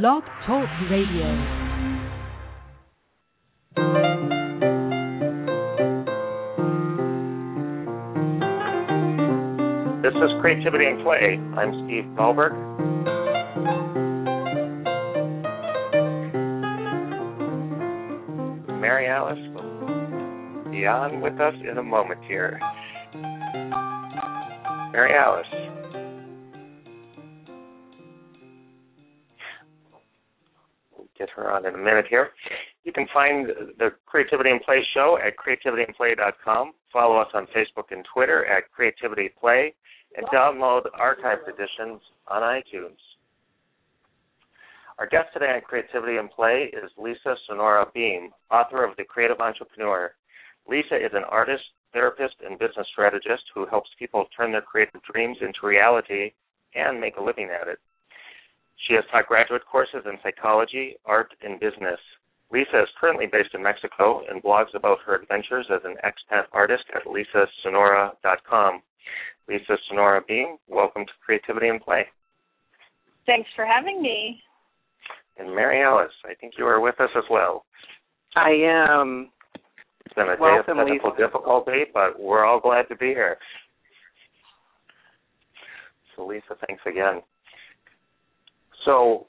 Blog Talk Radio. This is Creativity and Play. I'm Steve Dahlberg. Mary Alice will be on with us in a moment here. Mary Alice. On in a minute here. You can find the Creativity and Play show at creativityandplay.com. Follow us on Facebook and Twitter at Creativity Play, and download archived editions on iTunes. Our guest today on Creativity and Play is Lisa Sonora Beam, author of The Creative Entrepreneur. Lisa is an artist, therapist, and business strategist who helps people turn their creative dreams into reality and make a living at it. She has taught graduate courses in psychology, art, and business. Lisa is currently based in Mexico and blogs about her adventures as an expat artist at lisasonora.com. Lisa Sonora Beam, welcome to Creativity and Play. Thanks for having me. And Mary Alice, I think you are with us as well. I am. It's been a Welcome, day of technical Lisa. difficulty, but we're all glad to be here. So, Lisa, thanks again. So,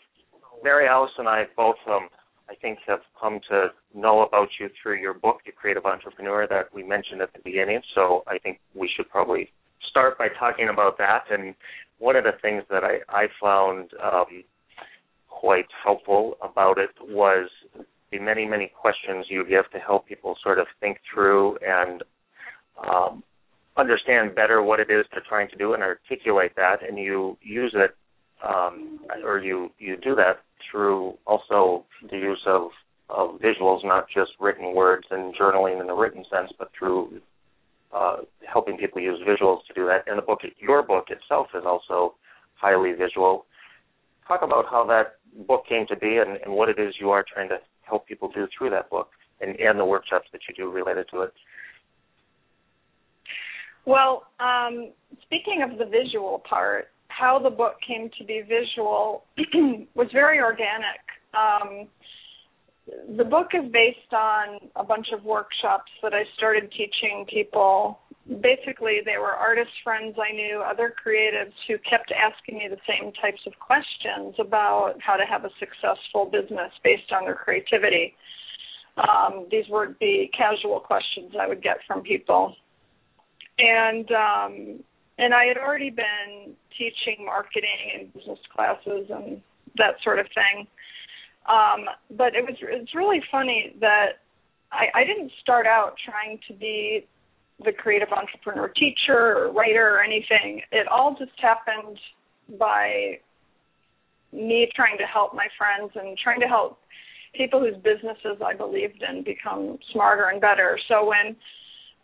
Mary Alice and I both, um, I think, have come to know about you through your book, The Creative Entrepreneur, that we mentioned at the beginning. So, I think we should probably start by talking about that. And one of the things that I, I found um, quite helpful about it was the many, many questions you give to help people sort of think through and um, understand better what it is they're trying to do and articulate that. And you use it, um, or you you do that through also the use of of visuals, not just written words and journaling in the written sense, but through uh, helping people use visuals to do that. And the book, your book itself, is also highly visual. Talk about how that book came to be and, and what it is you are trying to help people do through that book and, and the workshops that you do related to it. Well, um, speaking of the visual part, how the book came to be visual was very organic. Um, the book is based on a bunch of workshops that I started teaching people. Basically, they were artist friends I knew, other creatives who kept asking me the same types of questions about how to have a successful business based on their creativity. Um, these were the casual questions I would get from people. And um, and I had already been teaching marketing and business classes and that sort of thing. Um, but it was it's really funny that I, I didn't start out trying to be the creative entrepreneur teacher or writer or anything. It all just happened by me trying to help my friends and trying to help people whose businesses I believed in become smarter and better. So when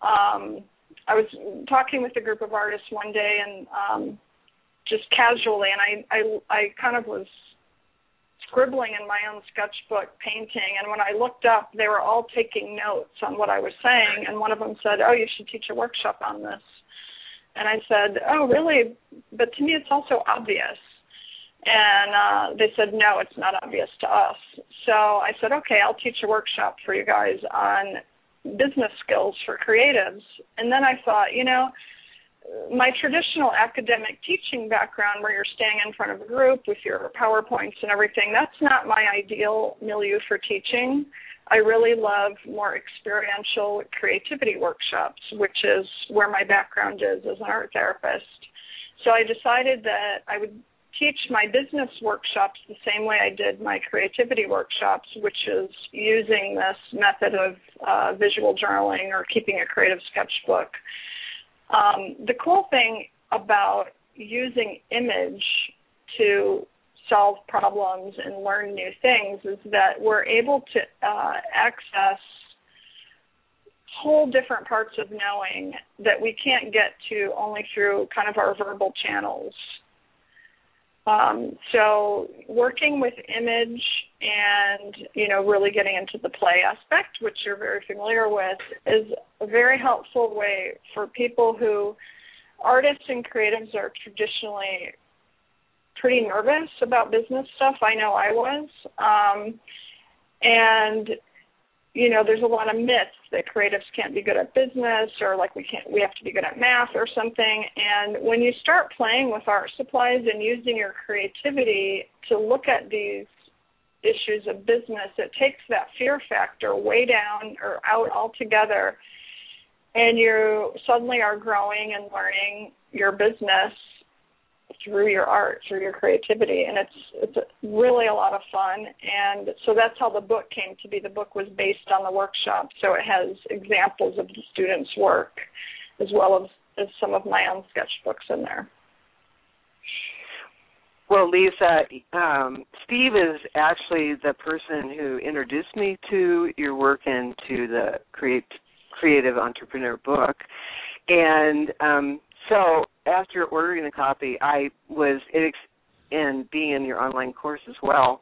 um, I was talking with a group of artists one day and um, just casually, and I, I I kind of was scribbling in my own sketchbook painting and when I looked up they were all taking notes on what I was saying and one of them said, "Oh, you should teach a workshop on this." And I said, "Oh, really? But to me it's also obvious." And uh they said, "No, it's not obvious to us." So I said, "Okay, I'll teach a workshop for you guys on business skills for creatives." And then I thought, you know, my traditional academic teaching background where you're standing in front of a group with your PowerPoints and everything, that's not my ideal milieu for teaching. I really love more experiential creativity workshops, which is where my background is as an art therapist. So I decided that I would teach my business workshops the same way I did my creativity workshops, which is using this method of uh, visual journaling or keeping a creative sketchbook. Um, the cool thing about using image to solve problems and learn new things is that we're able to uh, access whole different parts of knowing that we can't get to only through kind of our verbal channels. Um, so working with image and you know really getting into the play aspect, which you're very familiar with, is a very helpful way for people who artists and creatives are traditionally pretty nervous about business stuff. I know I was. Um, and you know, there's a lot of myths that creatives can't be good at business or like we can't we have to be good at math or something. And when you start playing with art supplies and using your creativity to look at these issues of business, it takes that fear factor way down or out altogether and you suddenly are growing and learning your business through your art, through your creativity, and it's it's really a lot of fun. And so that's how the book came to be. The book was based on the workshop, so it has examples of the students' work as well as, as some of my own sketchbooks in there. Well, Lisa, um, Steve is actually the person who introduced me to your work and to the create, creative entrepreneur book. And um, so after ordering the copy, I was and being in your online course as well.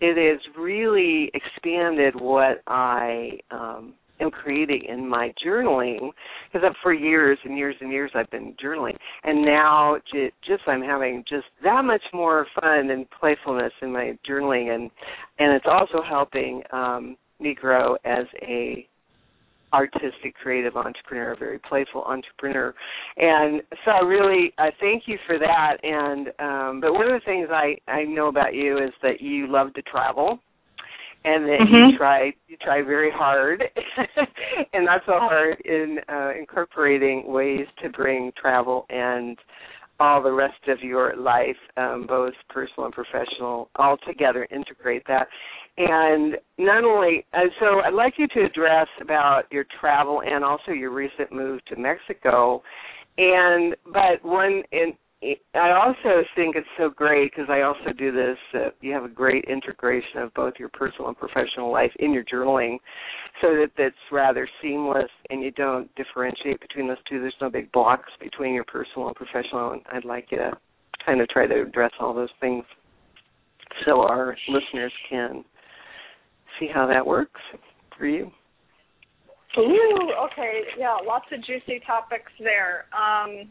It has really expanded what I um, am creating in my journaling because for years and years and years I've been journaling, and now just I'm having just that much more fun and playfulness in my journaling, and and it's also helping um, me grow as a artistic, creative entrepreneur, a very playful entrepreneur. And so I really I thank you for that. And um, but one of the things I I know about you is that you love to travel. And that mm-hmm. you try you try very hard, and not so hard in uh, incorporating ways to bring travel and all the rest of your life, um, both personal and professional, all together, integrate that. And not only, so I'd like you to address about your travel and also your recent move to Mexico. And but one, I also think it's so great because I also do this. Uh, you have a great integration of both your personal and professional life in your journaling, so that that's rather seamless, and you don't differentiate between those two. There's no big blocks between your personal and professional. And I'd like you to kind of try to address all those things so our listeners can see how that works for you. Ooh, okay, yeah, lots of juicy topics there. Um,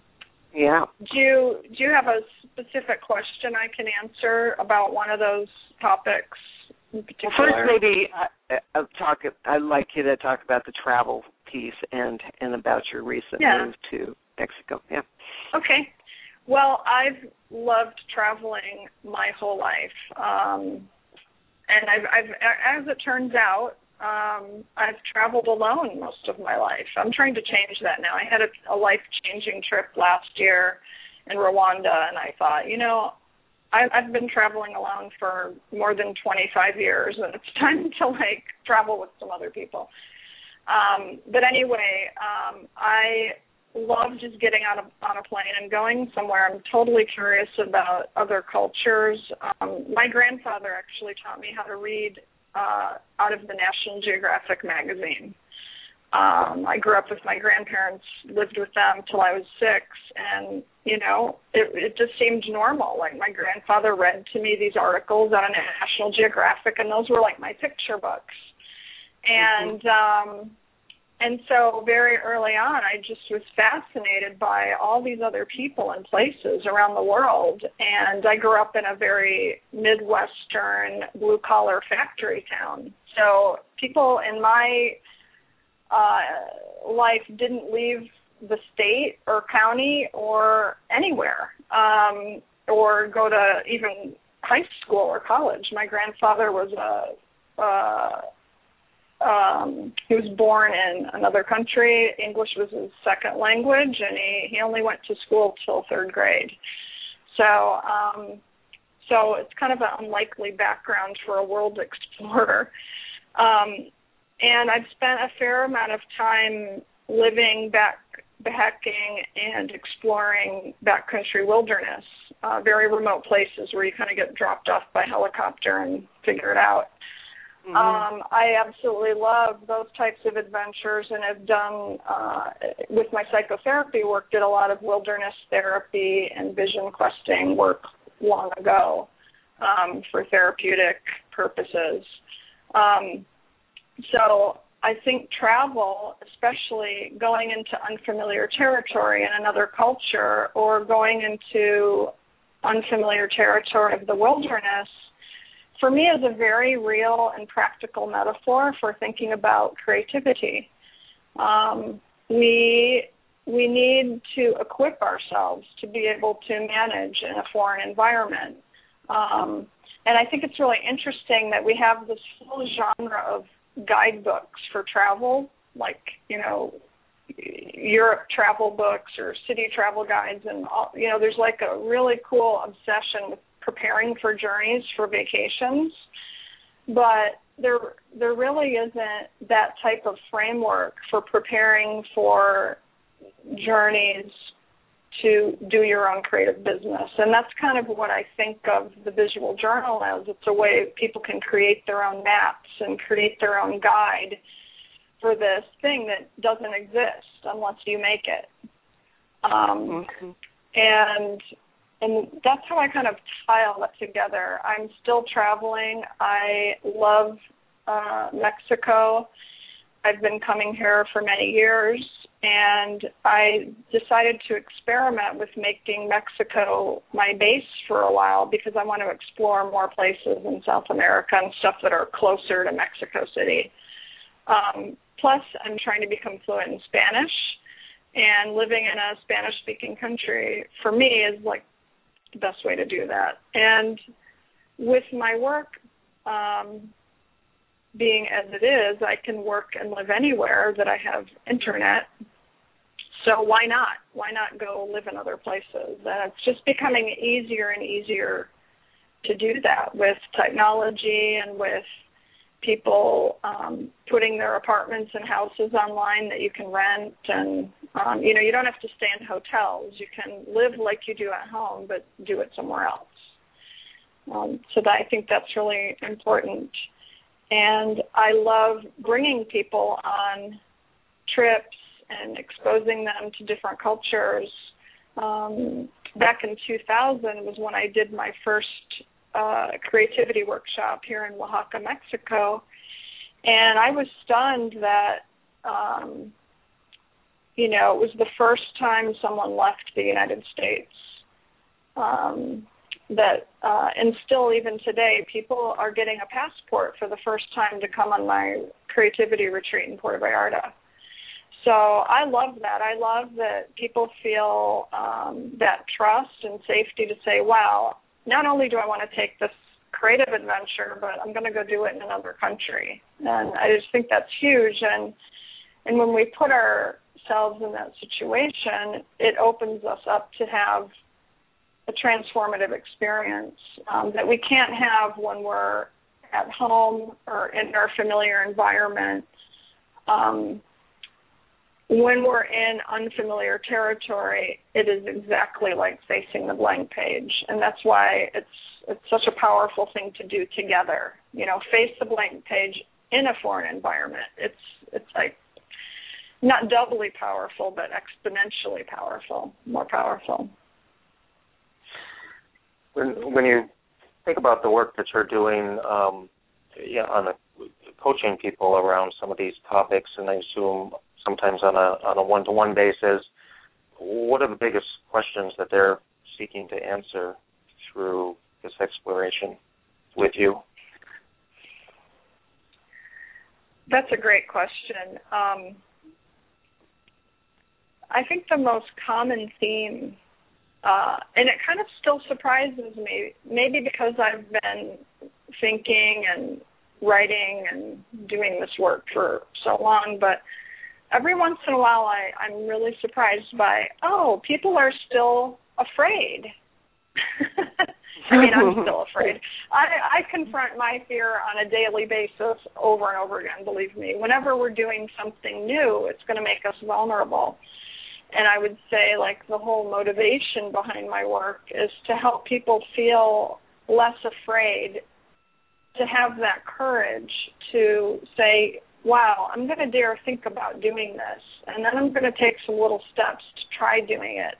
yeah. Do you do you have a specific question I can answer about one of those topics? Well, first, maybe I, I'll talk. I'd like you to talk about the travel piece and and about your recent yeah. move to Mexico. Yeah. Okay. Well, I've loved traveling my whole life. Um, and I've, I've as it turns out, um, I've traveled alone most of my life. I'm trying to change that now. I had a, a life-changing trip last year in Rwanda, and I thought, you know, I, I've been traveling alone for more than 25 years, and it's time to like travel with some other people. Um, but anyway, um, I love just getting on a on a plane and going somewhere. I'm totally curious about other cultures. Um, my grandfather actually taught me how to read uh, out of the National Geographic magazine. Um, I grew up with my grandparents, lived with them till I was six, and you know, it, it just seemed normal. Like my grandfather read to me these articles out of National Geographic, and those were like my picture books. And mm-hmm. um, and so very early on i just was fascinated by all these other people and places around the world. And i grew up in a very midwestern blue collar factory town. So people in my uh life didn't leave the state or county or anywhere um or go to even high school or college. My grandfather was a uh um he was born in another country. English was his second language and he he only went to school till third grade. So um so it's kind of an unlikely background for a world explorer. Um and i've spent a fair amount of time living back backpacking and exploring backcountry wilderness uh very remote places where you kind of get dropped off by helicopter and figure it out Mm-hmm. Um, I absolutely love those types of adventures and have done uh, with my psychotherapy work did a lot of wilderness therapy and vision questing work long ago um, for therapeutic purposes. Um, so I think travel, especially going into unfamiliar territory in another culture or going into unfamiliar territory of the wilderness, for me is a very real and practical metaphor for thinking about creativity. Um, we we need to equip ourselves to be able to manage in a foreign environment. Um, and I think it's really interesting that we have this whole genre of guidebooks for travel, like you know Europe travel books or city travel guides, and all, you know there's like a really cool obsession with preparing for journeys for vacations, but there there really isn't that type of framework for preparing for journeys to do your own creative business. And that's kind of what I think of the visual journal as. It's a way people can create their own maps and create their own guide for this thing that doesn't exist unless you make it. Um, mm-hmm. And and that's how I kind of tile it together. I'm still traveling. I love uh, Mexico. I've been coming here for many years and I decided to experiment with making Mexico my base for a while because I want to explore more places in South America and stuff that are closer to Mexico City. Um, plus, I'm trying to become fluent in Spanish, and living in a Spanish speaking country for me is like the best way to do that. And with my work, um, being as it is, I can work and live anywhere that I have internet so why not? Why not go live in other places? And it's just becoming easier and easier to do that with technology and with people um, putting their apartments and houses online that you can rent and um, you know you don't have to stay in hotels. You can live like you do at home but do it somewhere else. Um, so that i think that's really important. And i love bringing people on trips and exposing them to different cultures. Um, back in 2000 was when I did my first uh, creativity workshop here in Oaxaca, Mexico, and I was stunned that um, you know it was the first time someone left the United States. Um, that uh, and still even today, people are getting a passport for the first time to come on my creativity retreat in Puerto Vallarta. So I love that. I love that people feel um, that trust and safety to say, wow, not only do I want to take this creative adventure, but I'm going to go do it in another country. And I just think that's huge. And and when we put ourselves in that situation, it opens us up to have a transformative experience um, that we can't have when we're at home or in our familiar environment. Um, when we're in unfamiliar territory, it is exactly like facing the blank page, and that's why it's it's such a powerful thing to do together. You know, face the blank page in a foreign environment. It's it's like not doubly powerful, but exponentially powerful, more powerful. When when you think about the work that you're doing, um, yeah, on the coaching people around some of these topics, and I assume sometimes on a on a one to one basis. What are the biggest questions that they're seeking to answer through this exploration with you? That's a great question. Um, I think the most common theme, uh, and it kind of still surprises me, maybe because I've been thinking and writing and doing this work for so long, but every once in a while I, I'm really surprised by, oh, people are still afraid. I mean, I'm still afraid. I, I confront my fear on a daily basis over and over again, believe me. Whenever we're doing something new, it's going to make us vulnerable. And I would say, like, the whole motivation behind my work is to help people feel less afraid, to have that courage to say, wow, I'm going to dare think about doing this. And then I'm going to take some little steps to try doing it.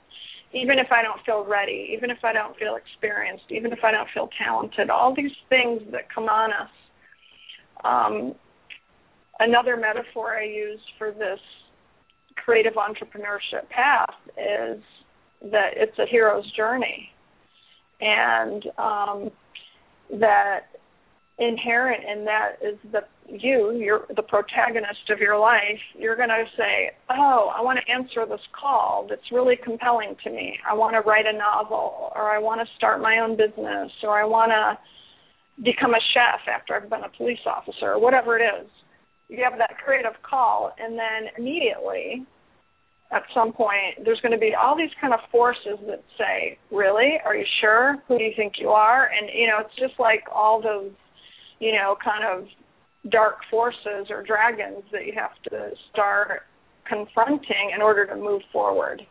Even if I don't feel ready, even if I don't feel experienced, even if I don't feel talented, all these things that come on us. Um, another metaphor I use for this creative entrepreneurship path is that it's a hero's journey. and um, that inherent in that is the you you're the protagonist of your life you're going to say oh i want to answer this call that's really compelling to me i want to write a novel or i want to start my own business or i want to become a chef after i've been a police officer or whatever it is you have that creative call and then immediately at some point there's going to be all these kind of forces that say really? Are you sure? Who do you think you are? And you know it's just like all those you know kind of dark forces or dragons that you have to start confronting in order to move forward.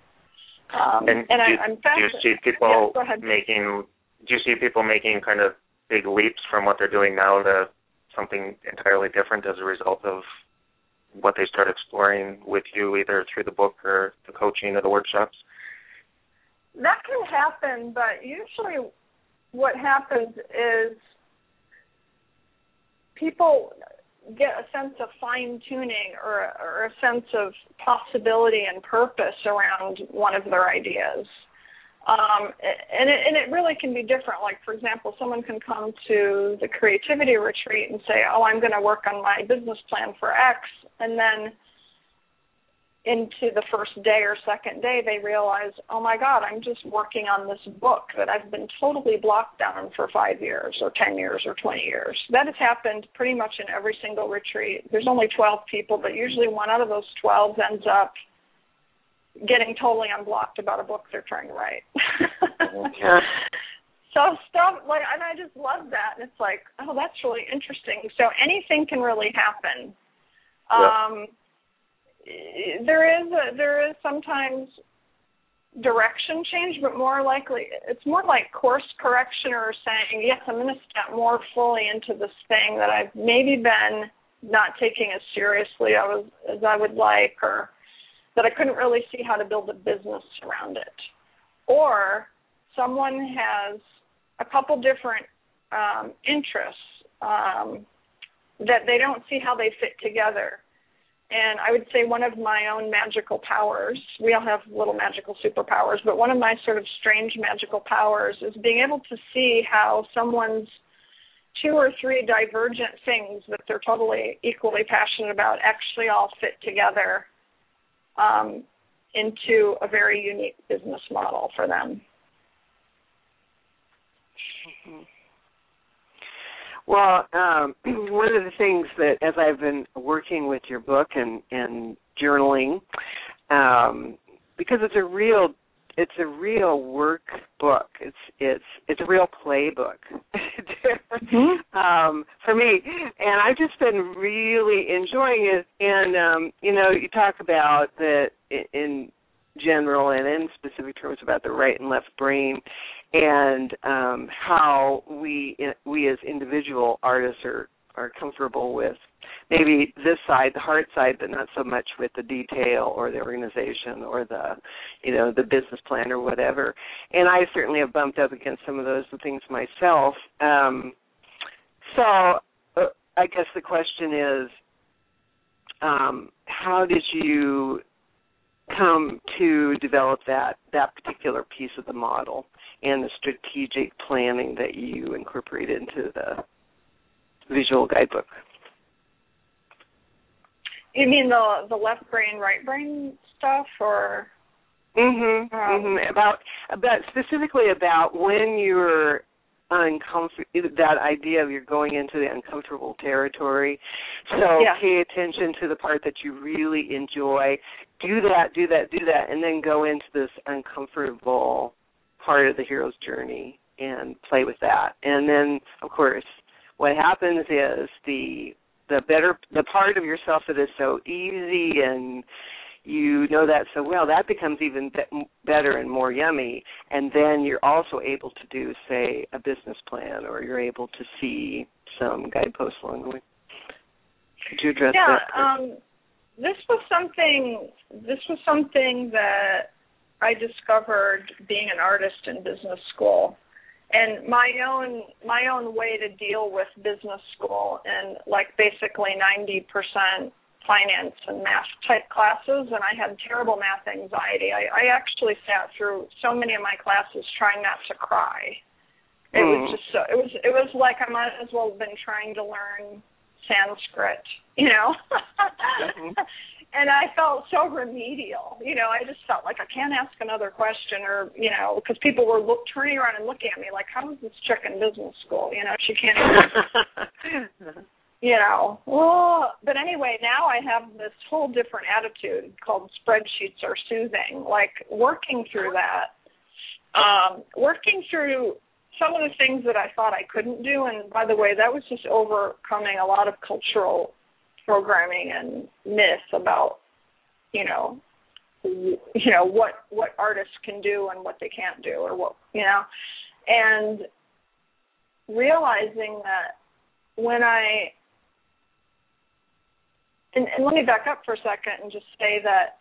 Um, and, and do, I, am do you see people yeah, making do you see people making kind of big leaps from what they're doing now to something entirely different as a result of what they start exploring with you, either through the book or the coaching or the workshops? That can happen, but usually what happens is people get a sense of fine tuning or, or a sense of possibility and purpose around one of their ideas. Um, and it, and it really can be different. Like for example, someone can come to the creativity retreat and say, "Oh, I'm going to work on my business plan for X," and then into the first day or second day they realize, "Oh my God, I'm just working on this book that I've been totally blocked down for five years or ten years or twenty years." That has happened pretty much in every single retreat. There's only 12 people, but usually one out of those 12 ends up getting totally unblocked about a book they're trying to write. yeah. So stuff like, and I just love that. And it's like, oh, that's really interesting. So anything can really happen. Yeah. Um, there is a, there is sometimes direction change, but more likely it's more like course correction or saying, yes, I'm going to step more fully into this thing that I've maybe been not taking as seriously as, as I would like, or that I couldn't really see how to build a business around it. Or someone has a couple different um, interests um, that they don't see how they fit together. And I would say one of my own magical powers, we all have little magical superpowers, but one of my sort of strange magical powers is being able to see how someone's two or three divergent things that they're totally equally passionate about actually all fit together um, into a very unique business model for them. Mm-hmm. Well, um, one of the things that, as I've been working with your book and, and journaling, um, because it's a real it's a real workbook. It's it's it's a real playbook mm-hmm. um, for me, and I've just been really enjoying it. And um, you know, you talk about that in general and in specific terms about the right and left brain, and um, how we we as individual artists are are comfortable with maybe this side, the heart side, but not so much with the detail or the organization or the, you know, the business plan or whatever. And I certainly have bumped up against some of those things myself. Um, so uh, I guess the question is, um, how did you come to develop that that particular piece of the model and the strategic planning that you incorporate into the visual guidebook? You mean the the left brain, right brain stuff, or? Mhm. Um, mhm. About about specifically about when you're uncomfortable. That idea of you're going into the uncomfortable territory. So yeah. pay attention to the part that you really enjoy. Do that. Do that. Do that, and then go into this uncomfortable part of the hero's journey and play with that. And then, of course, what happens is the the better the part of yourself that is so easy and you know that so well that becomes even be- better and more yummy. And then you're also able to do say a business plan or you're able to see some guideposts along the way. Could you address yeah, that? um this was something this was something that I discovered being an artist in business school and my own my own way to deal with business school and like basically 90% finance and math type classes and I had terrible math anxiety. I, I actually sat through so many of my classes trying not to cry It mm. was just so it was it was like I might as well have been trying to learn Sanskrit, you know. mm-hmm. And I felt so remedial, you know. I just felt like I can't ask another question, or you know, because people were look, turning around and looking at me like, "How is this chick in business school?" You know, she can't. You know. Well, but anyway, now I have this whole different attitude called spreadsheets are soothing. Like working through that, um, working through some of the things that I thought I couldn't do. And by the way, that was just overcoming a lot of cultural programming and myth about, you know, you know what what artists can do and what they can't do, or what you know, and realizing that when I and, and let me back up for a second and just say that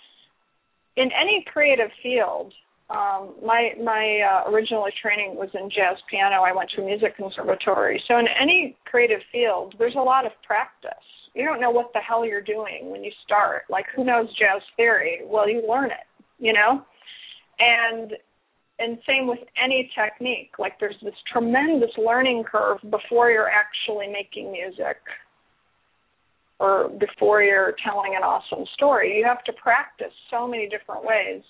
in any creative field, um, my my uh, originally training was in jazz piano. I went to a music conservatory. So in any creative field, there's a lot of practice. You don't know what the hell you're doing when you start. Like who knows jazz theory? Well, you learn it, you know. And and same with any technique. Like there's this tremendous learning curve before you're actually making music or before you're telling an awesome story. You have to practice so many different ways.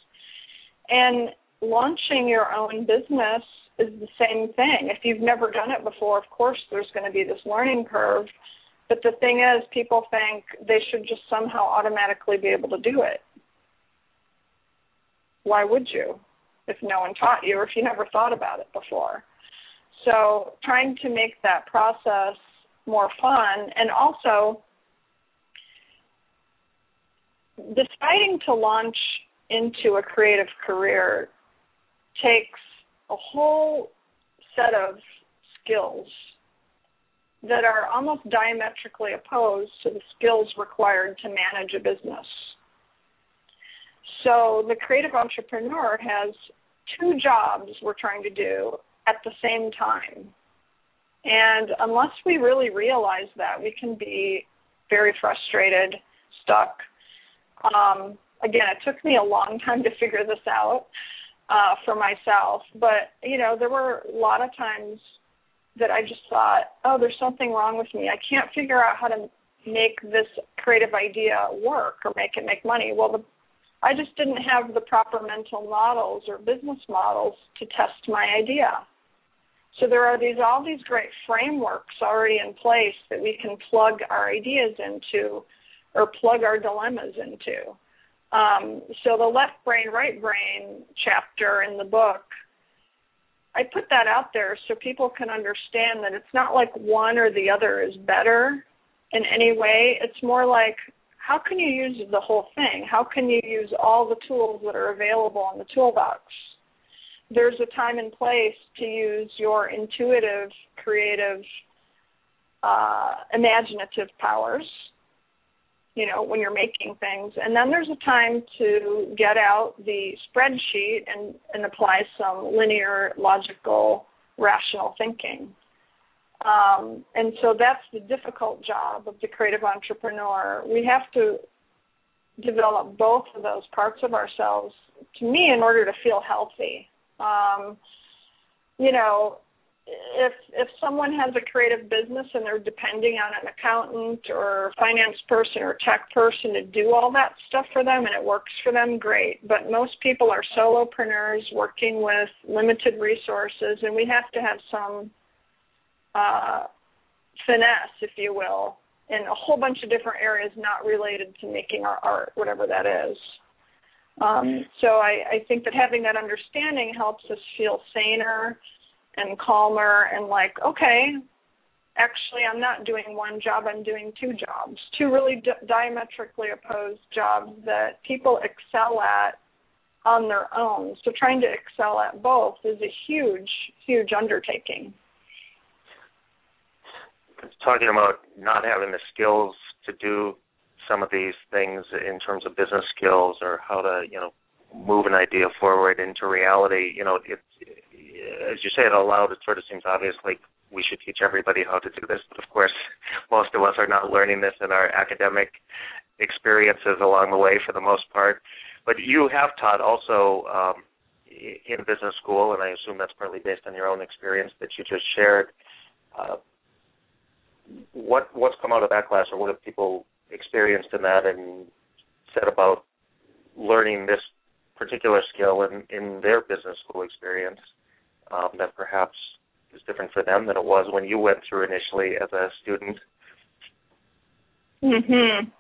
And launching your own business is the same thing. If you've never done it before, of course, there's going to be this learning curve. But the thing is, people think they should just somehow automatically be able to do it. Why would you if no one taught you or if you never thought about it before? So, trying to make that process more fun and also deciding to launch into a creative career takes a whole set of skills that are almost diametrically opposed to the skills required to manage a business. So the creative entrepreneur has two jobs we're trying to do at the same time. And unless we really realize that, we can be very frustrated, stuck, um, again, it took me a long time to figure this out uh, for myself, but you know, there were a lot of times that I just thought, oh, there's something wrong with me. I can't figure out how to make this creative idea work or make it make money. Well, the I just didn't have the proper mental models or business models to test my idea. So there are these all these great frameworks already in place that we can plug our ideas into or plug our dilemmas into. Um, so the left brain, right brain chapter in the book, I put that out there so people can understand that it's not like one or the other is better in any way. It's more like how can you use the whole thing? How can you use all the tools that are available in the toolbox? There's a time and place to use your intuitive, creative, uh, imaginative powers you know, when you're making things. And then there's a time to get out the spreadsheet and, and apply some linear, logical, rational thinking. Um, and so that's the difficult job of the creative entrepreneur. We have to develop both of those parts of ourselves, to me, in order to feel healthy. Um, you know, if if someone has a creative business and they're depending on an accountant or finance person or tech person to do all that stuff for them and it works for them great. But most people are solopreneurs working with limited resources and we have to have some uh finesse if you will in a whole bunch of different areas not related to making our art whatever that is. Um, so I, I think that having that understanding helps us feel saner and calmer and like, okay, actually I'm not doing one job, I'm doing two jobs. Two really di- diametrically opposed jobs that people excel at on their own. So trying to excel at both is a huge, huge undertaking. Talking about not having the skills to do some of these things in terms of business skills or how to, you know, move an idea forward into reality, you know, it, as you say it out loud, it sort of seems obvious like we should teach everybody how to do this, but of course, most of us are not learning this in our academic experiences along the way for the most part. But you have taught also um, in business school, and I assume that's partly based on your own experience that you just shared. Uh, what what's come out of that class, or what have people experienced in that, and said about learning this particular skill in in their business school experience um, that perhaps is different for them than it was when you went through initially as a student? Mhm.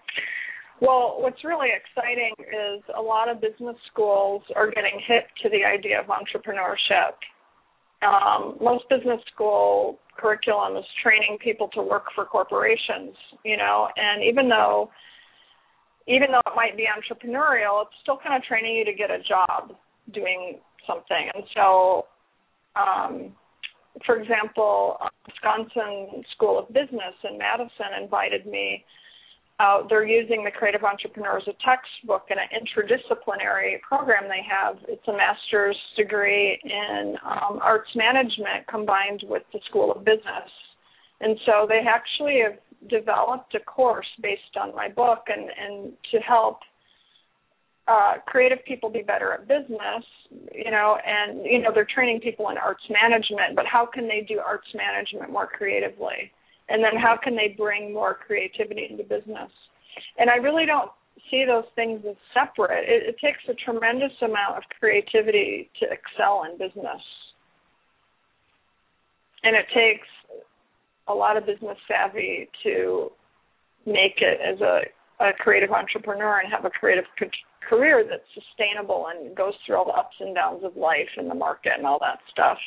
Well, what's really exciting is a lot of business schools are getting hip to the idea of entrepreneurship. Um, most business school curriculum is training people to work for corporations, you know, and even though even though it might be entrepreneurial, it's still kind of training you to get a job doing something. And so, um, for example, Wisconsin School of Business in Madison invited me uh, they're using the Creative Entrepreneur as a textbook in an interdisciplinary program they have. It's a master's degree in um, arts management combined with the School of Business. And so they actually have developed a course based on my book and, and to help uh, creative people be better at business, you know, and, you know, they're training people in arts management, but how can they do arts management more creatively? and then how can they bring more creativity into business? And i really don't see those things as separate. It, it takes a tremendous amount of creativity to excel in business. And it takes a lot of business savvy to make it as a, a creative entrepreneur and have a creative career that's sustainable and goes through all the ups and downs of life and the market and all that stuff.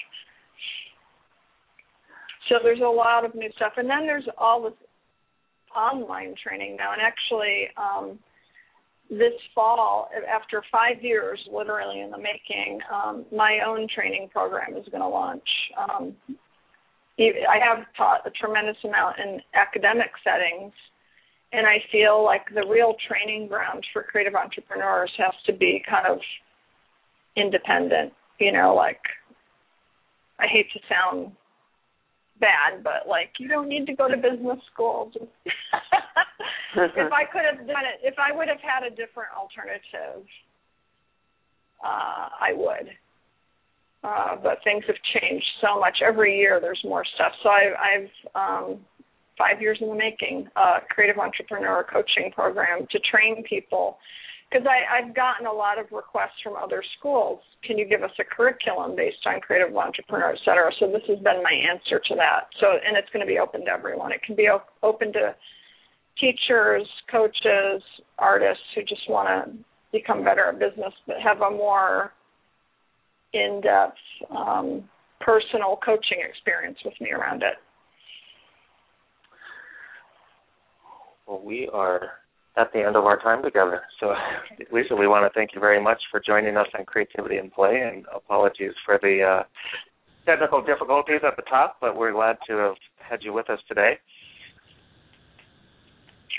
So there's a lot of new stuff, and then there's all this online training now. And actually, um, this fall, after five years, literally in the making, um, my own training program is going to launch. Um, I have taught a tremendous amount in academic settings, and I feel like the real training ground for creative entrepreneurs has to be kind of independent. You know, like I hate to sound bad, but like you don't need to go to business school. if I could have done it, if I would have had a different alternative, uh, I would. Uh, but things have changed so much. Every year there's more stuff. So I, I've um, five years in the making, uh, creative entrepreneur coaching program to train people because I've gotten a lot of requests from other schools. Can you give us a curriculum based on creative entrepreneur, et cetera? So this has been my answer to that. So and it's going to be open to everyone. It can be op- open to teachers, coaches, artists who just want to become better at business, but have a more in-depth um, personal coaching experience with me around it. Well, we are at the end of our time together. So, Lisa, we want to thank you very much for joining us on Creativity and Play, and apologies for the uh, technical difficulties at the top, but we're glad to have had you with us today.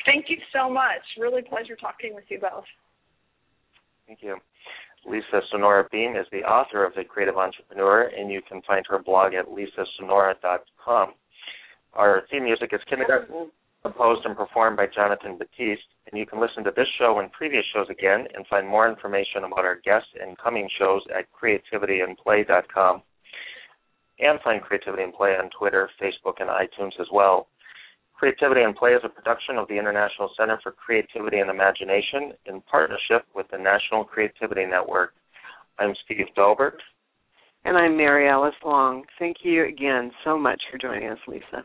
Thank you so much. Really pleasure talking with you both. Thank you. Lisa Sonora Beam is the author of The Creative Entrepreneur, and you can find her blog at lisasonora.com. Our theme music is Kindergarten composed and performed by Jonathan Batiste. And you can listen to this show and previous shows again and find more information about our guests and coming shows at creativityandplay.com. And find Creativity and Play on Twitter, Facebook, and iTunes as well. Creativity and Play is a production of the International Center for Creativity and Imagination in partnership with the National Creativity Network. I'm Steve Dahlberg. And I'm Mary Alice Long. Thank you again so much for joining us, Lisa.